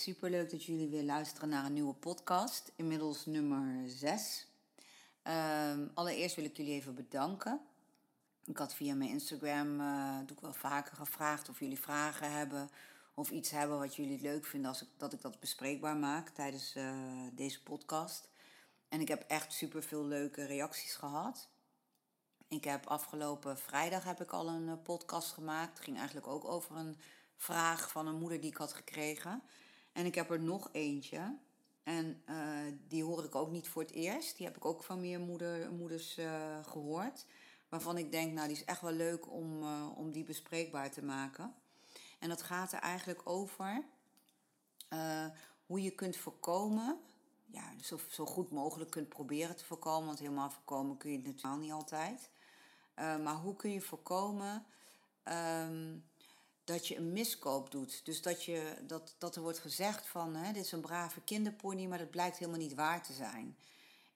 Skills. Hey, superleuk dat jullie weer luisteren naar een nieuwe podcast. Inmiddels nummer 6. Ehm, allereerst wil ik jullie even bedanken ik had via mijn Instagram, uh, doe ik wel vaker gevraagd of jullie vragen hebben of iets hebben wat jullie leuk vinden als ik, dat ik dat bespreekbaar maak tijdens uh, deze podcast. En ik heb echt super veel leuke reacties gehad. Ik heb afgelopen vrijdag heb ik al een uh, podcast gemaakt. Het ging eigenlijk ook over een vraag van een moeder die ik had gekregen. En ik heb er nog eentje. En die hoor ik ook niet voor het eerst. Die heb ik ook van meer moeder, moeders gehoord waarvan ik denk, nou die is echt wel leuk om, uh, om die bespreekbaar te maken. En dat gaat er eigenlijk over hoe je kunt voorkomen, ja, zo, zo goed mogelijk kunt proberen te voorkomen, want helemaal voorkomen kun je het natuurlijk niet altijd. Maar hoe kun je voorkomen um, dat je een miskoop doet? Dus dat, je, dat, dat er wordt gezegd van, hè, dit is een brave kinderpony, maar dat blijkt helemaal niet waar te zijn.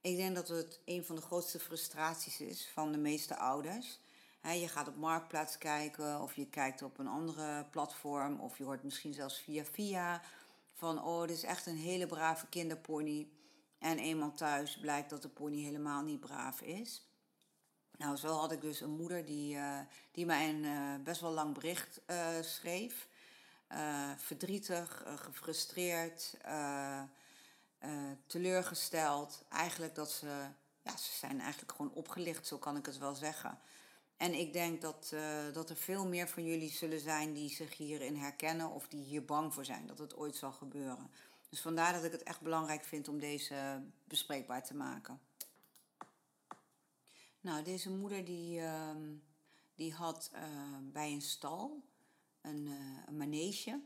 Ik denk dat het een van de grootste frustraties is van de meeste ouders. je gaat op Marktplaats kijken of je kijkt op een andere platform of je hoort misschien zelfs via via van oh, dit is echt een hele brave kinderpony. En eenmaal thuis blijkt dat de pony helemaal niet braaf is. Nou, zo had ik dus een moeder die, uh, die mij een uh, best wel lang bericht uh, schreef. verdrietig, gefrustreerd teleurgesteld. Eigenlijk dat ze, ja, ze zijn eigenlijk gewoon opgelicht, zo kan ik het wel zeggen. En ik denk dat, dat er veel meer van jullie zullen zijn die zich hierin herkennen of die hier bang voor zijn dat het ooit zal gebeuren. Dus vandaar dat ik het echt belangrijk vind om deze bespreekbaar te maken. Nou, deze moeder die, uh, die had uh, bij een stal een, een manege.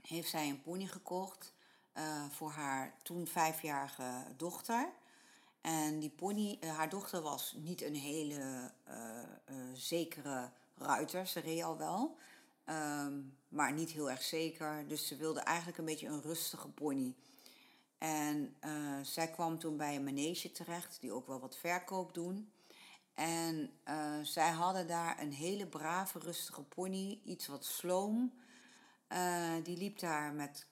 Heeft zij een pony gekocht. Uh, voor haar toen vijfjarige dochter. En die pony, haar dochter was niet een hele zekere ruiter. Ze reed al wel, um, maar niet heel erg zeker. Dus ze wilde eigenlijk een beetje een rustige pony. En zij kwam toen bij een manege terecht, die ook wel wat verkoop doen. En zij hadden daar een hele brave, rustige pony, iets wat sloom. die liep daar met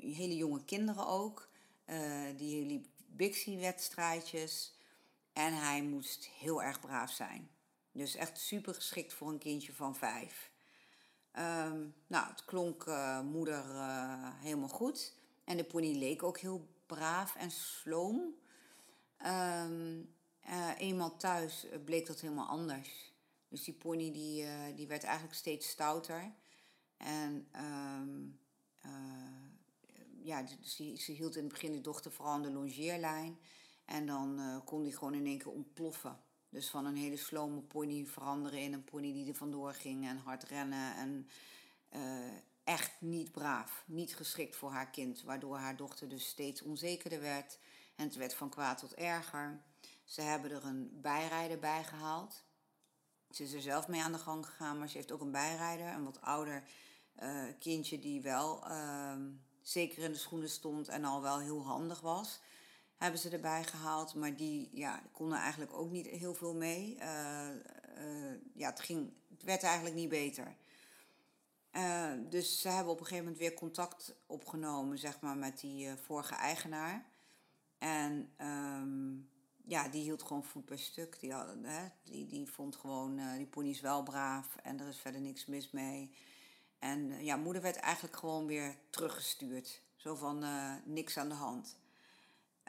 hele jonge kinderen ook. Die liep Bixie-wedstrijdjes. En hij moest heel erg braaf zijn. Dus echt super geschikt voor een kindje van vijf. Um, nou, het klonk moeder helemaal goed. En de pony leek ook heel braaf en sloom. Um, eenmaal thuis bleek dat helemaal anders. Dus die pony die, die werd eigenlijk steeds stouter. En um, ja, ze, ze hield in het begin de dochter vooral aan de longeerlijn. En dan kon die gewoon in één keer ontploffen. Dus van een hele slome pony veranderen in een pony die er vandoor ging en hard rennen. En echt niet braaf, niet geschikt voor haar kind. Waardoor haar dochter dus steeds onzekerder werd. En het werd van kwaad tot erger. Ze hebben er een bijrijder bij gehaald. Ze is er zelf mee aan de gang gegaan, maar ze heeft ook een bijrijder. Een wat ouder uh, kindje die wel ehm, zeker in de schoenen stond en al wel heel handig was. Hebben ze erbij gehaald, maar die ja, konden eigenlijk ook niet heel veel mee. Uh, uh, ja, het, ging, het werd eigenlijk niet beter. Uh, dus ze hebben op een gegeven moment weer contact opgenomen zeg maar, met die vorige eigenaar. En um, ja, die hield gewoon voet bij stuk. Die, hè, die, die vond gewoon, die pony is wel braaf en er is verder niks mis mee. En ja, moeder werd eigenlijk gewoon weer teruggestuurd. Zo van niks aan de hand.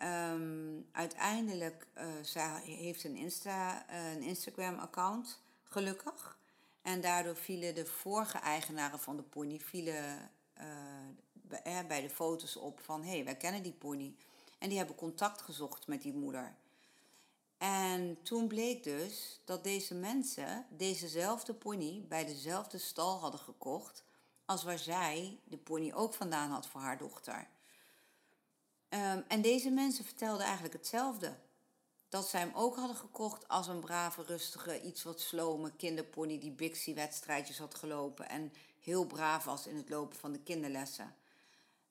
Um, uiteindelijk, zij heeft een, Insta, een Instagram-account, gelukkig. En daardoor vielen de vorige eigenaren van de pony vielen, uh, bij de foto's op van... hé, hey, wij kennen die pony. En die hebben contact gezocht met die moeder. En toen bleek dus dat deze mensen dezezelfde pony bij dezelfde stal hadden gekocht als waar zij de pony ook vandaan had voor haar dochter. Um, en deze mensen vertelden eigenlijk hetzelfde. Dat zij hem ook hadden gekocht als een brave, rustige, iets wat slome kinderpony die Bixie-wedstrijdjes had gelopen en heel braaf was in het lopen van de kinderlessen.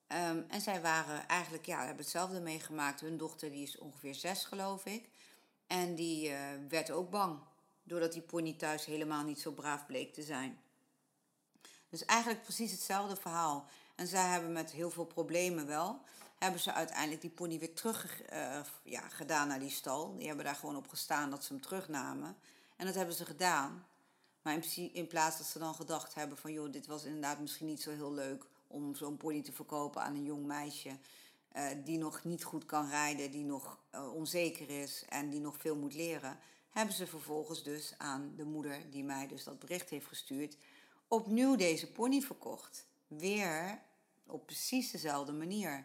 Um, en zij waren eigenlijk, ja, hebben hetzelfde meegemaakt. Hun dochter die is ongeveer zes, geloof ik. En die uh, werd ook bang, doordat die pony thuis helemaal niet zo braaf bleek te zijn. Dus eigenlijk precies hetzelfde verhaal. En zij hebben met heel veel problemen wel, hebben ze uiteindelijk die pony weer terug uh, ja, gedaan naar die stal. Die hebben daar gewoon op gestaan dat ze hem terugnamen. En dat hebben ze gedaan. Maar in, plaats dat ze dan gedacht hebben van... joh, dit was inderdaad misschien niet zo heel leuk om zo'n pony te verkopen aan een jong meisje... Uh, die nog niet goed kan rijden, die nog uh, onzeker is en die nog veel moet leren... hebben ze vervolgens dus aan de moeder die mij dus dat bericht heeft gestuurd... opnieuw deze pony verkocht. Weer op precies dezelfde manier.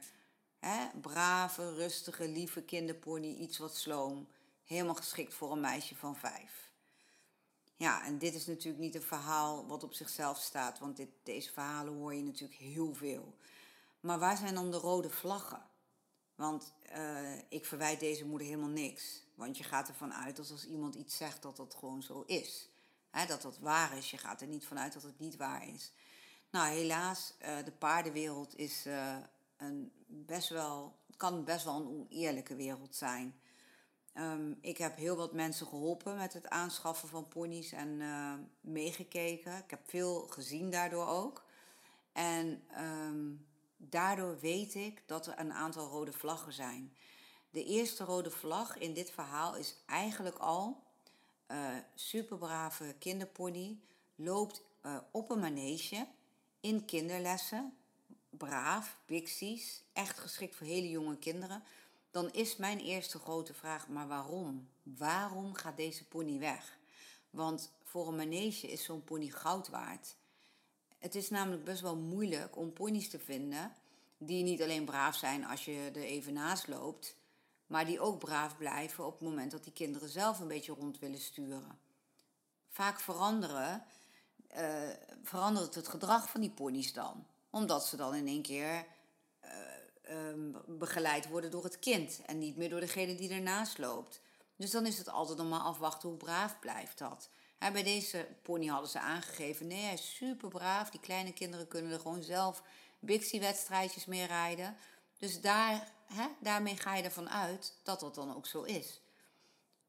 Brave, rustige, lieve kinderpony, iets wat sloom. Helemaal geschikt voor een meisje van vijf. Ja, en dit is natuurlijk niet een verhaal wat op zichzelf staat, want dit, deze verhalen hoor je natuurlijk heel veel. Maar waar zijn dan de rode vlaggen? Want uh, ik verwijt deze moeder helemaal niks. Want je gaat ervan uit dat als iemand iets zegt dat dat gewoon zo is. Dat dat waar is. Je gaat er niet vanuit dat het niet waar is. Nou, helaas, uh, de paardenwereld is uh, een best wel, kan best wel een oneerlijke wereld zijn. Um, ik heb heel wat mensen geholpen met het aanschaffen van ponies en uh, meegekeken. Ik heb veel gezien daardoor ook. En um, daardoor weet ik dat er een aantal rode vlaggen zijn. De eerste rode vlag in dit verhaal is eigenlijk al uh, superbrave kinderpony loopt uh, op een manege in kinderlessen braaf, bixies, echt geschikt voor hele jonge kinderen, dan is mijn eerste grote vraag, maar waarom? Waarom gaat deze pony weg? Want voor een manege is zo'n pony goud waard. Het is namelijk best wel moeilijk om ponies te vinden die niet alleen braaf zijn als je er even naast loopt, maar die ook braaf blijven op het moment dat die kinderen zelf een beetje rond willen sturen. Vaak veranderen, uh, verandert het gedrag van die ponies dan omdat ze dan in één keer uh, um, begeleid worden door het kind en niet meer door degene die ernaast loopt. Dus dan is het altijd nog maar afwachten hoe braaf blijft dat. bij deze pony hadden ze aangegeven, nee, hij is super braaf. Die kleine kinderen kunnen er gewoon zelf Bixie-wedstrijdjes mee rijden. Dus daar, daarmee ga je ervan uit dat dat dan ook zo is.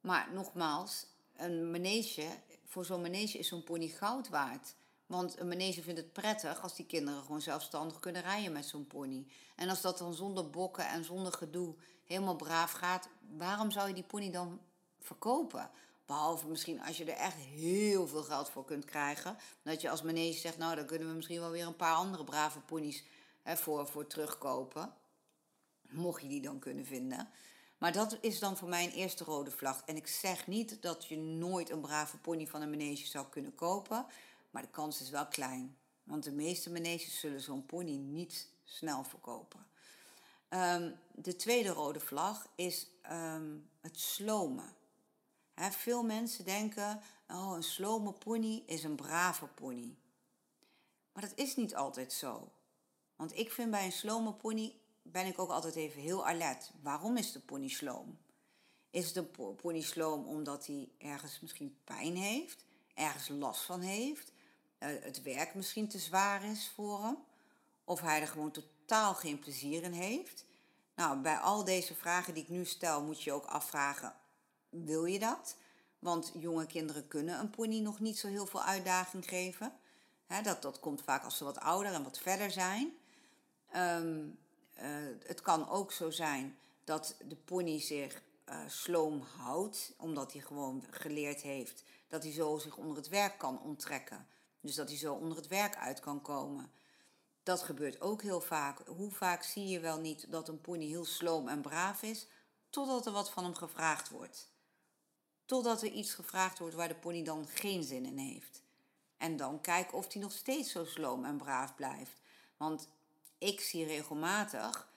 Maar nogmaals, een manege, voor zo'n manege is zo'n pony goud waard. Want een manege vindt het prettig als die kinderen gewoon zelfstandig kunnen rijden met zo'n pony. En als dat dan zonder bokken en zonder gedoe helemaal braaf gaat, waarom zou je die pony dan verkopen? Behalve misschien als je er echt heel veel geld voor kunt krijgen. Dat je als manege zegt, nou dan kunnen we misschien wel weer een paar andere brave ponies hè, voor, voor terugkopen. Mocht je die dan kunnen vinden. Maar dat is dan voor mij een eerste rode vlag. En ik zeg niet dat je nooit een brave pony van een manege zou kunnen kopen. Maar de kans is wel klein. Want de meeste maneges zullen zo'n pony niet snel verkopen. Um, de tweede rode vlag is um, het slomen. He, veel mensen denken, oh, een slome pony is een brave pony. Maar dat is niet altijd zo. Want ik vind bij een slome pony ben ik ook altijd even heel alert. Waarom is de pony sloom? Is de pony sloom omdat hij ergens misschien pijn heeft, ergens last van heeft, het werk misschien te zwaar is voor hem. Of hij er gewoon totaal geen plezier in heeft. Nou, bij al deze vragen die ik nu stel, moet je ook afvragen: wil je dat? Want jonge kinderen kunnen een pony nog niet zo heel veel uitdaging geven. dat, dat komt vaak als ze wat ouder en wat verder zijn. Um, uh, het kan ook zo zijn dat de pony zich uh, sloom houdt, omdat hij gewoon geleerd heeft dat hij zo zich onder het werk kan onttrekken. Dus dat hij zo onder het werk uit kan komen. Dat gebeurt ook heel vaak. Hoe vaak zie je wel niet dat een pony heel sloom en braaf is, totdat er wat van hem gevraagd wordt. Totdat er iets gevraagd wordt waar de pony dan geen zin in heeft. En dan kijken of hij nog steeds zo sloom en braaf blijft. Want ik zie regelmatig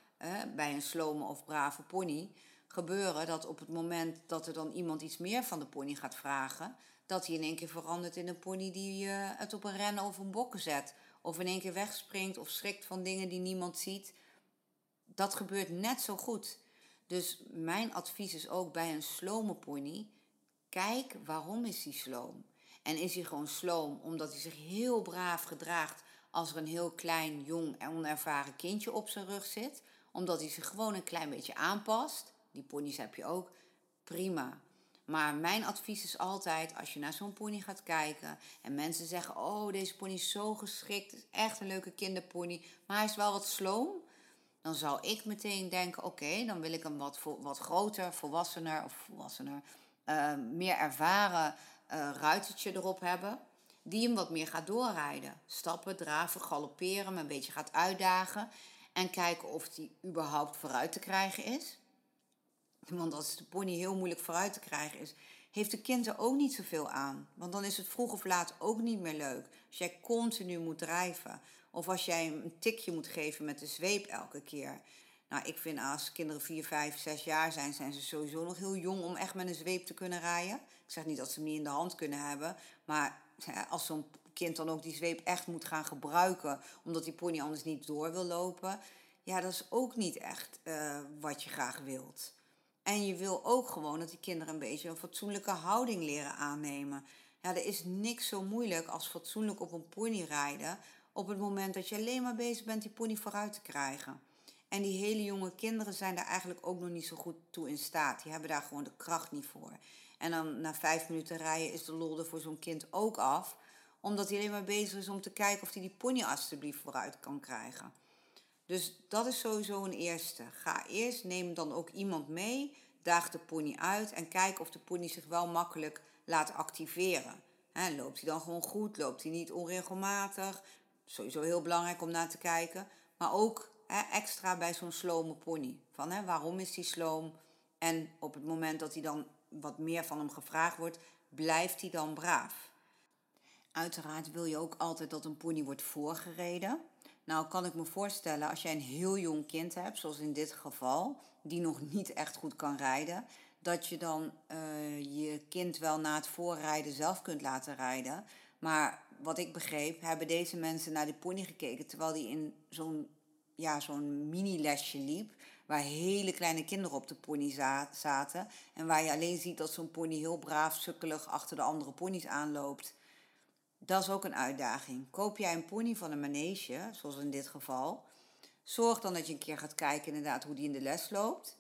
bij een slome of brave pony gebeuren dat op het moment dat er dan iemand iets meer van de pony gaat vragen, dat hij in één keer verandert in een pony die uh, het op een rennen of een bokken zet. Of in één keer wegspringt of schrikt van dingen die niemand ziet. Dat gebeurt net zo goed. Dus mijn advies is ook bij een slome pony: kijk waarom is hij sloom. En is hij gewoon sloom omdat hij zich heel braaf gedraagt als er een heel klein, jong en onervaren kindje op zijn rug zit? Omdat hij zich gewoon een klein beetje aanpast. Die ponies heb je ook. Prima. Maar mijn advies is altijd, als je naar zo'n pony gaat kijken en mensen zeggen, oh deze pony is zo geschikt, is echt een leuke kinderpony, maar hij is wel wat sloom, dan zou ik meteen denken, oké, dan wil ik hem wat, wat groter, volwassener of volwassener, uh, meer ervaren uh, ruitertje erop hebben, die hem wat meer gaat doorrijden. Stappen, draven, galopperen, hem een beetje gaat uitdagen en kijken of hij überhaupt vooruit te krijgen is. Want als de pony heel moeilijk vooruit te krijgen is, heeft de kind er ook niet zoveel aan. Want dan is het vroeg of laat ook niet meer leuk. Als jij continu moet drijven. Of als jij een tikje moet geven met de zweep elke keer. Nou, ik vind als kinderen 4, 5, 6 jaar zijn, zijn ze sowieso nog heel jong om echt met een zweep te kunnen rijden. Ik zeg niet dat ze hem niet in de hand kunnen hebben. Maar als zo'n kind dan ook die zweep echt moet gaan gebruiken, omdat die pony anders niet door wil lopen. Ja, dat is ook niet echt uh, wat je graag wilt. En je wil ook gewoon dat die kinderen een beetje een fatsoenlijke houding leren aannemen. Ja, er is niks zo moeilijk als fatsoenlijk op een pony rijden. Op het moment dat je alleen maar bezig bent die pony vooruit te krijgen. En die hele jonge kinderen zijn daar eigenlijk ook nog niet zo goed toe in staat. Die hebben daar gewoon de kracht niet voor. En dan na vijf minuten rijden is de lol er voor zo'n kind ook af. Omdat hij alleen maar bezig is om te kijken of hij die pony alsjeblieft vooruit kan krijgen. Dus dat is sowieso een eerste. Ga eerst, neem dan ook iemand mee, daag de pony uit en kijk of de pony zich wel makkelijk laat activeren. loopt hij dan gewoon goed? Loopt hij niet onregelmatig? Sowieso heel belangrijk om naar te kijken. Maar ook extra bij zo'n slome pony. Van waarom is hij sloom? En op het moment dat hij dan wat meer van hem gevraagd wordt, blijft hij dan braaf. Uiteraard wil je ook altijd dat een pony wordt voorgereden. Nou kan ik me voorstellen, als jij een heel jong kind hebt, zoals in dit geval, die nog niet echt goed kan rijden, dat je dan uh, je kind wel na het voorrijden zelf kunt laten rijden. Maar wat ik begreep, hebben deze mensen naar de pony gekeken terwijl die in zo'n ja, zo'n mini-lesje liep. Waar hele kleine kinderen op de pony zaten. En waar je alleen ziet dat zo'n pony heel braaf, sukkelig achter de andere ponies aanloopt. Dat is ook een uitdaging. Koop jij een pony van een manege, zoals in dit geval, zorg dan dat je een keer gaat kijken inderdaad hoe die in de les loopt.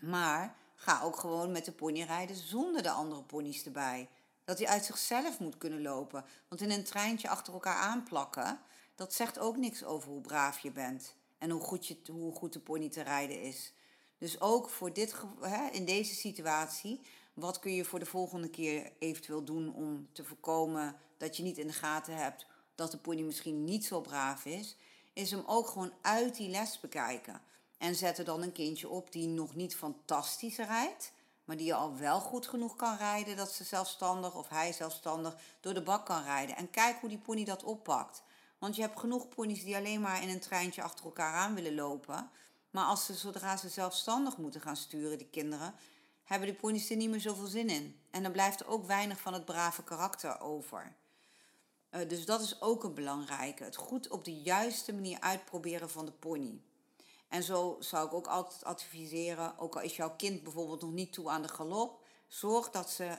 Maar ga ook gewoon met de pony rijden zonder de andere ponies erbij. Dat hij uit zichzelf moet kunnen lopen. Want in een treintje achter elkaar aanplakken, dat zegt ook niks over hoe braaf je bent. En hoe goed, je, hoe goed de pony te rijden is. Dus ook voor dit, hè, in deze situatie, wat kun je voor de volgende keer eventueel doen om te voorkomen dat je niet in de gaten hebt dat de pony misschien niet zo braaf is, is hem ook gewoon uit die les bekijken. En zet er dan een kindje op die nog niet fantastisch rijdt, maar die al wel goed genoeg kan rijden dat ze zelfstandig of hij zelfstandig door de bak kan rijden. En kijk hoe die pony dat oppakt. Want je hebt genoeg ponies die alleen maar in een treintje achter elkaar aan willen lopen. Maar als ze, zodra ze zelfstandig moeten gaan sturen, die kinderen, hebben de ponies er niet meer zoveel zin in. En dan blijft er ook weinig van het brave karakter over. Uh, dus dat is ook een belangrijke. Het goed op de juiste manier uitproberen van de pony. En zo zou ik ook altijd adviseren, ook al is jouw kind bijvoorbeeld nog niet toe aan de galop, zorg dat ze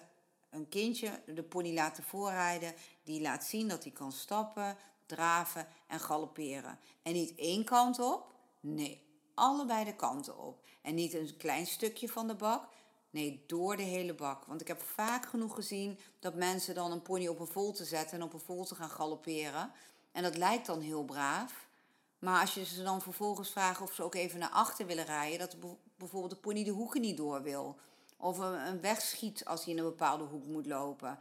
een kindje de pony laten voorrijden, die laat zien dat hij kan stappen, draven en galopperen. En niet één kant op, nee, allebei de kanten op. En niet een klein stukje van de bak, nee, door de hele bak. Want ik heb vaak genoeg gezien dat mensen dan een pony op een volte zetten en op een volte gaan galopperen. En dat lijkt dan heel braaf. Maar als je ze dan vervolgens vraagt of ze ook even naar achter willen rijden, dat bijvoorbeeld de pony de hoeken niet door wil. Of een weg schiet als hij in een bepaalde hoek moet lopen.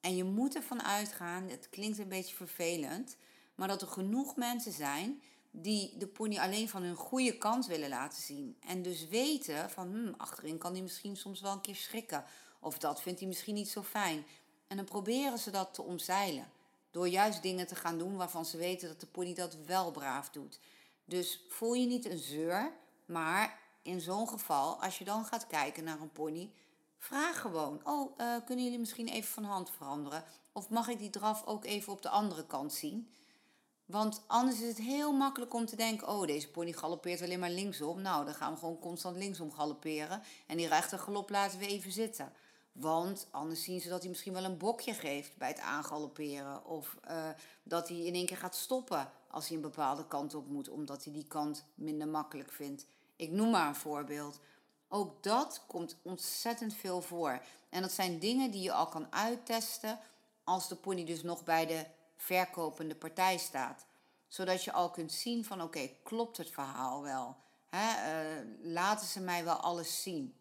En je moet ervan uitgaan, het klinkt een beetje vervelend, maar dat er genoeg mensen zijn die de pony alleen van hun goede kant willen laten zien. En dus weten van hmm, achterin kan hij misschien soms wel een keer schrikken. Of dat vindt hij misschien niet zo fijn. En dan proberen ze dat te omzeilen. Door juist dingen te gaan doen waarvan ze weten dat de pony dat wel braaf doet. Dus voel je niet een zeur, maar in zo'n geval, als je dan gaat kijken naar een pony, vraag gewoon: Oh, uh, kunnen jullie misschien even van hand veranderen? Of mag ik die draf ook even op de andere kant zien? Want anders is het heel makkelijk om te denken: oh, deze pony galoppeert alleen maar linksom. Nou, dan gaan we gewoon constant linksom galopperen. En die galop laten we even zitten. Want anders zien ze dat hij misschien wel een bokje geeft bij het aangalopperen. Of uh, dat hij in één keer gaat stoppen als hij een bepaalde kant op moet, omdat hij die kant minder makkelijk vindt. Ik noem maar een voorbeeld. Ook dat komt ontzettend veel voor. En dat zijn dingen die je al kan uittesten als de pony dus nog bij de verkopende partij staat. Zodat je al kunt zien van oké, klopt het verhaal wel? Uh, laten ze mij wel alles zien?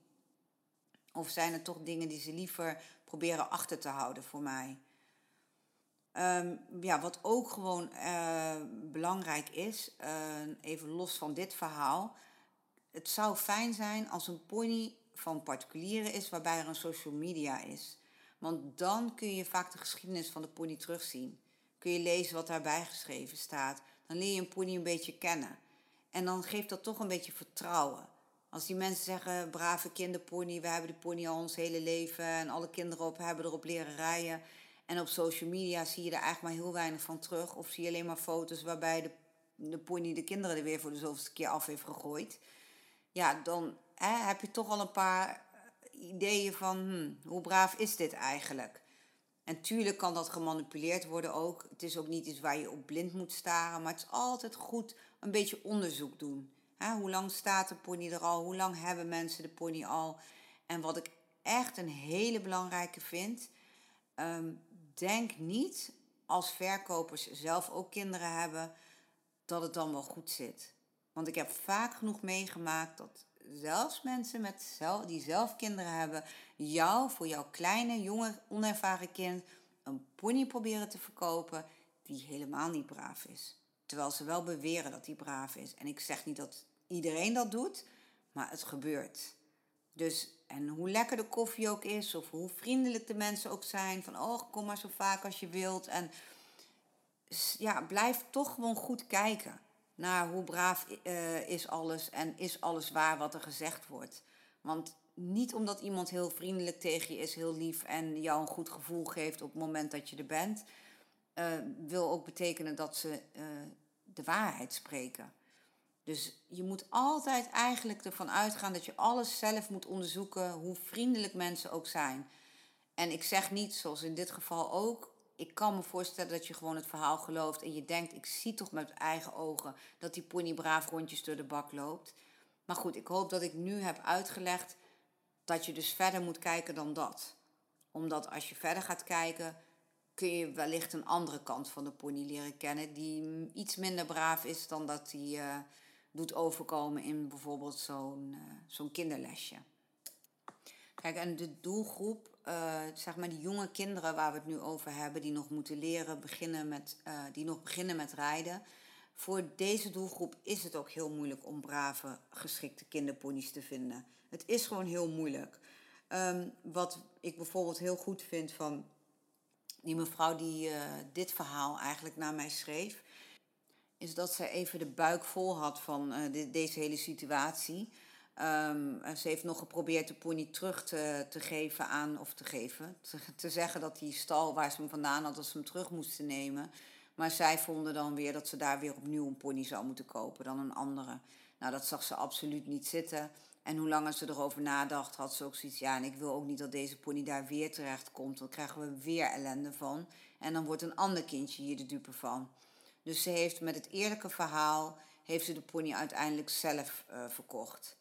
Of zijn er toch dingen die ze liever proberen achter te houden voor mij? Um, ja, wat ook gewoon uh, belangrijk is, uh, even los van dit verhaal. Het zou fijn zijn als een pony van particulieren is waarbij er een social media is. Want dan kun je vaak de geschiedenis van de pony terugzien. Kun je lezen wat daarbij geschreven staat. Dan leer je een pony een beetje kennen. En dan geeft dat toch een beetje vertrouwen. Als die mensen zeggen, brave kinderpony, we hebben de pony al ons hele leven en alle kinderen op, hebben erop leren rijden. En op social media zie je er eigenlijk maar heel weinig van terug. Of zie je alleen maar foto's waarbij de, de pony de kinderen er weer voor de zoveelste keer af heeft gegooid. Ja, dan hè, heb je toch al een paar ideeën van hmm, hoe braaf is dit eigenlijk? En tuurlijk kan dat gemanipuleerd worden ook. Het is ook niet iets waar je op blind moet staren. Maar het is altijd goed een beetje onderzoek doen. hoe lang staat de pony er al? Hoe lang hebben mensen de pony al? En wat ik echt een hele belangrijke vind. Ehm, denk niet als verkopers zelf ook kinderen hebben. Dat het dan wel goed zit. Want ik heb vaak genoeg meegemaakt dat zelfs mensen met die zelf kinderen hebben, jou voor jouw kleine, jonge, onervaren kind een pony proberen te verkopen die helemaal niet braaf is. Terwijl ze wel beweren dat die braaf is. En ik zeg niet dat iedereen dat doet, maar het gebeurt. Dus, en hoe lekker de koffie ook is, of hoe vriendelijk de mensen ook zijn, van oh, kom maar zo vaak als je wilt. En ja, blijf toch gewoon goed kijken naar hoe braaf uh, is alles en is alles waar wat er gezegd wordt. Want niet omdat iemand heel vriendelijk tegen je is, heel lief en jou een goed gevoel geeft op het moment dat je er bent, uh, wil ook betekenen dat ze uh, de waarheid spreken. Dus je moet altijd eigenlijk ervan uitgaan dat je alles zelf moet onderzoeken, hoe vriendelijk mensen ook zijn. En ik zeg niet, zoals in dit geval ook, ik kan me voorstellen dat je gewoon het verhaal gelooft en je denkt, ik zie toch met eigen ogen dat die pony braaf rondjes door de bak loopt. Maar goed, ik hoop dat ik nu heb uitgelegd dat je dus verder moet kijken dan dat. Omdat als je verder gaat kijken, kun je wellicht een andere kant van de pony leren kennen, die iets minder braaf is dan dat hij uh, doet overkomen in bijvoorbeeld zo'n uh, zo'n kinderlesje. Kijk, en de doelgroep uh, zeg maar die jonge kinderen waar we het nu over hebben, die nog moeten leren beginnen met, uh, die nog beginnen met rijden. Voor deze doelgroep is het ook heel moeilijk om brave, geschikte kinderponies te vinden. Het is gewoon heel moeilijk. Um, wat ik bijvoorbeeld heel goed vind van die mevrouw die uh, dit verhaal eigenlijk naar mij schreef, is dat ze even de buik vol had van de, deze hele situatie. Um, ze heeft nog geprobeerd de pony terug te, te geven aan, of te geven, te, zeggen dat die stal waar ze hem vandaan had, dat ze hem terug moesten nemen. Maar zij vonden dan weer dat ze daar weer opnieuw een pony zou moeten kopen dan een andere. Nou, dat zag ze absoluut niet zitten. En hoe langer ze erover nadacht, had ze ook zoiets, ja, en ik wil ook niet dat deze pony daar weer terecht komt. Dan krijgen we weer ellende van. En dan wordt een ander kindje hier de dupe van. Dus ze heeft met het eerlijke verhaal, heeft ze de pony uiteindelijk zelf uh, verkocht.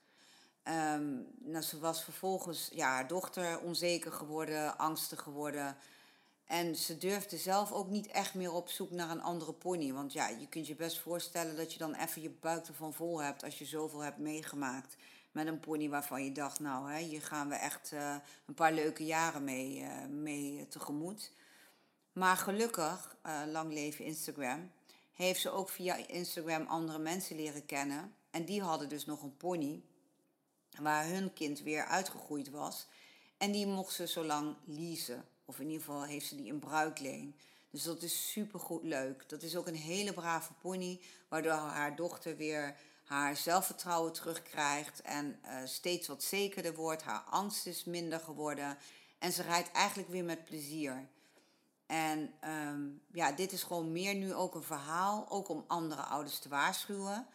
Um, nou, ze was vervolgens ja, haar dochter onzeker geworden, angstig geworden. En ze durfde zelf ook niet echt meer op zoek naar een andere pony. Want ja, je kunt je best voorstellen dat je dan even je buik ervan vol hebt als je zoveel hebt meegemaakt. Met een pony waarvan je dacht, nou, hè, hier gaan we echt uh, een paar leuke jaren mee, uh, mee tegemoet. Maar gelukkig, uh, lang leven Instagram, heeft ze ook via Instagram andere mensen leren kennen. En die hadden dus nog een pony waar hun kind weer uitgegroeid was. En die mocht ze zo lang leasen. Of in ieder geval heeft ze die in bruikleen. Dus dat is super goed leuk. Dat is ook een hele brave pony, waardoor haar dochter weer haar zelfvertrouwen terugkrijgt en uh, steeds wat zekerder wordt. Haar angst is minder geworden en ze rijdt eigenlijk weer met plezier. En ehm, ja, dit is gewoon meer nu ook een verhaal, ook om andere ouders te waarschuwen.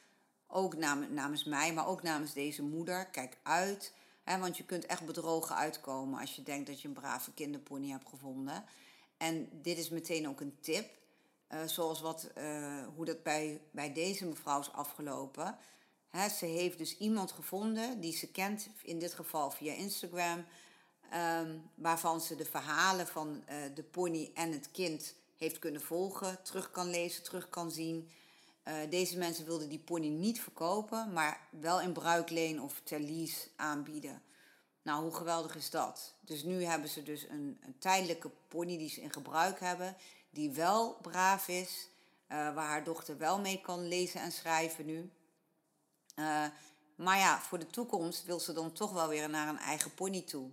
Ook namens, namens mij, maar ook namens deze moeder. Kijk uit, hè, want je kunt echt bedrogen uitkomen als je denkt dat je een brave kinderpony hebt gevonden. En dit is meteen ook een tip, uh, zoals wat, uh, hoe dat bij, bij deze mevrouw is afgelopen. Hè, ze heeft dus iemand gevonden die ze kent, in dit geval via Instagram Um, waarvan ze de verhalen van uh, de pony en het kind heeft kunnen volgen, terug kan lezen, terug kan zien. Uh, deze mensen wilden die pony niet verkopen, maar wel in bruikleen of ter lease aanbieden. Nou, hoe geweldig is dat? Dus nu hebben ze dus een, een tijdelijke pony die ze in gebruik hebben, die wel braaf is, uh, waar haar dochter wel mee kan lezen en schrijven nu. maar ja, voor de toekomst wil ze dan toch wel weer naar een eigen pony toe.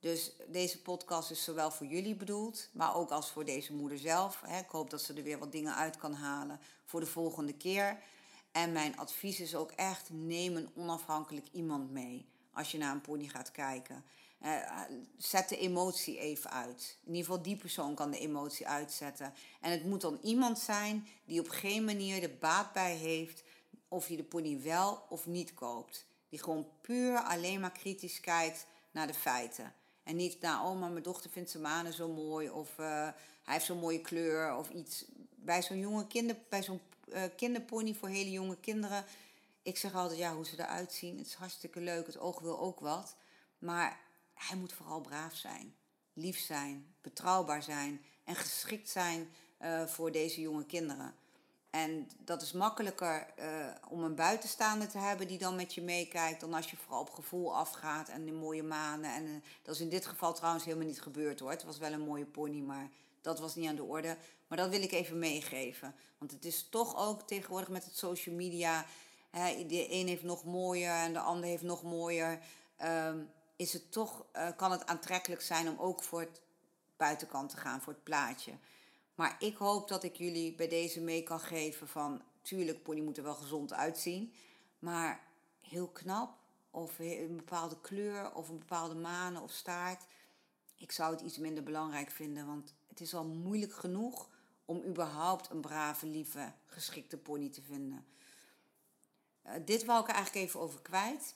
Dus deze podcast is zowel voor jullie bedoeld, maar ook als voor deze moeder zelf. Ik hoop dat ze er weer wat dingen uit kan halen voor de volgende keer. En mijn advies is ook echt: neem een onafhankelijk iemand mee als je naar een pony gaat kijken. Uh, zet de emotie even uit. In ieder geval die persoon kan de emotie uitzetten. En het moet dan iemand zijn die op geen manier de baat bij heeft of je de pony wel of niet koopt. Die gewoon puur alleen maar kritisch kijkt naar de feiten. En niet, nou, oh, mijn dochter vindt zijn manen zo mooi. Of uh, hij heeft zo'n mooie kleur. Of iets. Bij zo'n jonge kinder, bij zo'n uh, kinderpony voor hele jonge kinderen. Ik zeg altijd, ja, hoe ze eruit zien. Het is hartstikke leuk. Het oog wil ook wat. Maar hij moet vooral braaf zijn. Lief zijn. Betrouwbaar zijn. En geschikt zijn uh, voor deze jonge kinderen. En dat is makkelijker uh, om een buitenstaander te hebben die dan met je meekijkt, dan als je vooral op gevoel afgaat en de mooie manen. En uh, dat is in dit geval trouwens helemaal niet gebeurd hoor. Het was wel een mooie pony, maar dat was niet aan de orde. Maar dat wil ik even meegeven. Want het is toch ook tegenwoordig met het social media. Hè, de een heeft nog mooier en de ander heeft nog mooier. Um, is het toch, uh, kan het aantrekkelijk zijn om ook voor het buitenkant te gaan, voor het plaatje. Maar ik hoop dat ik jullie bij deze mee kan geven van... Tuurlijk, pony moet er wel gezond uitzien. Maar heel knap of een bepaalde kleur of een bepaalde manen of staart... Ik zou het iets minder belangrijk vinden, want het is al moeilijk genoeg om überhaupt een brave, lieve, geschikte pony te vinden. Uh, dit wou ik er eigenlijk even over kwijt.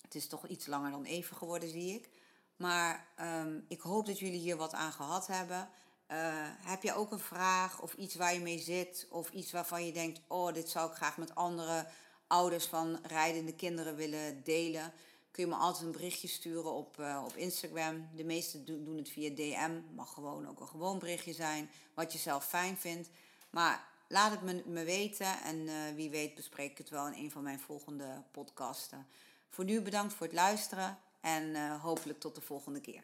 Het is toch iets langer dan even geworden, zie ik. Maar um, ik hoop dat jullie hier wat aan gehad hebben. Uh, heb je ook een vraag of iets waar je mee zit? Of iets waarvan je denkt, oh, dit zou ik graag met andere ouders van rijdende kinderen willen delen? Kun je me altijd een berichtje sturen op, uh, op Instagram. De meesten doen, het via DM. Mag gewoon ook een gewoon berichtje zijn. Wat je zelf fijn vindt. Maar laat het me, me weten. En uh, wie weet bespreek ik het wel in een van mijn volgende podcasten. Voor nu bedankt voor het luisteren. En hopelijk tot de volgende keer.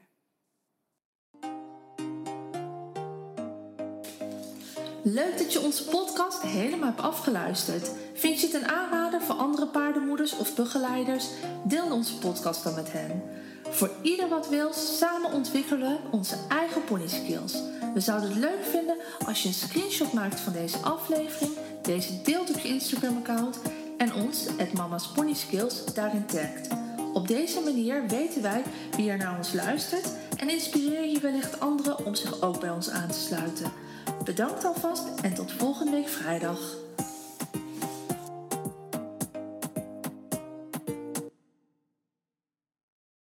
Leuk dat je onze podcast helemaal hebt afgeluisterd. Vind je het een aanrader voor andere paardenmoeders of begeleiders? Deel onze podcast dan met hen. Voor ieder wat wil, samen ontwikkelen we onze eigen pony skills. We zouden het leuk vinden als je een screenshot maakt van deze aflevering, deze deelt op je Instagram-account en ons, het Mama's Pony Skills, daarin tagt. Op deze manier weten wij wie er naar ons luistert en inspireer je wellicht anderen om zich ook bij ons aan te sluiten. Bedankt alvast en tot volgende week vrijdag.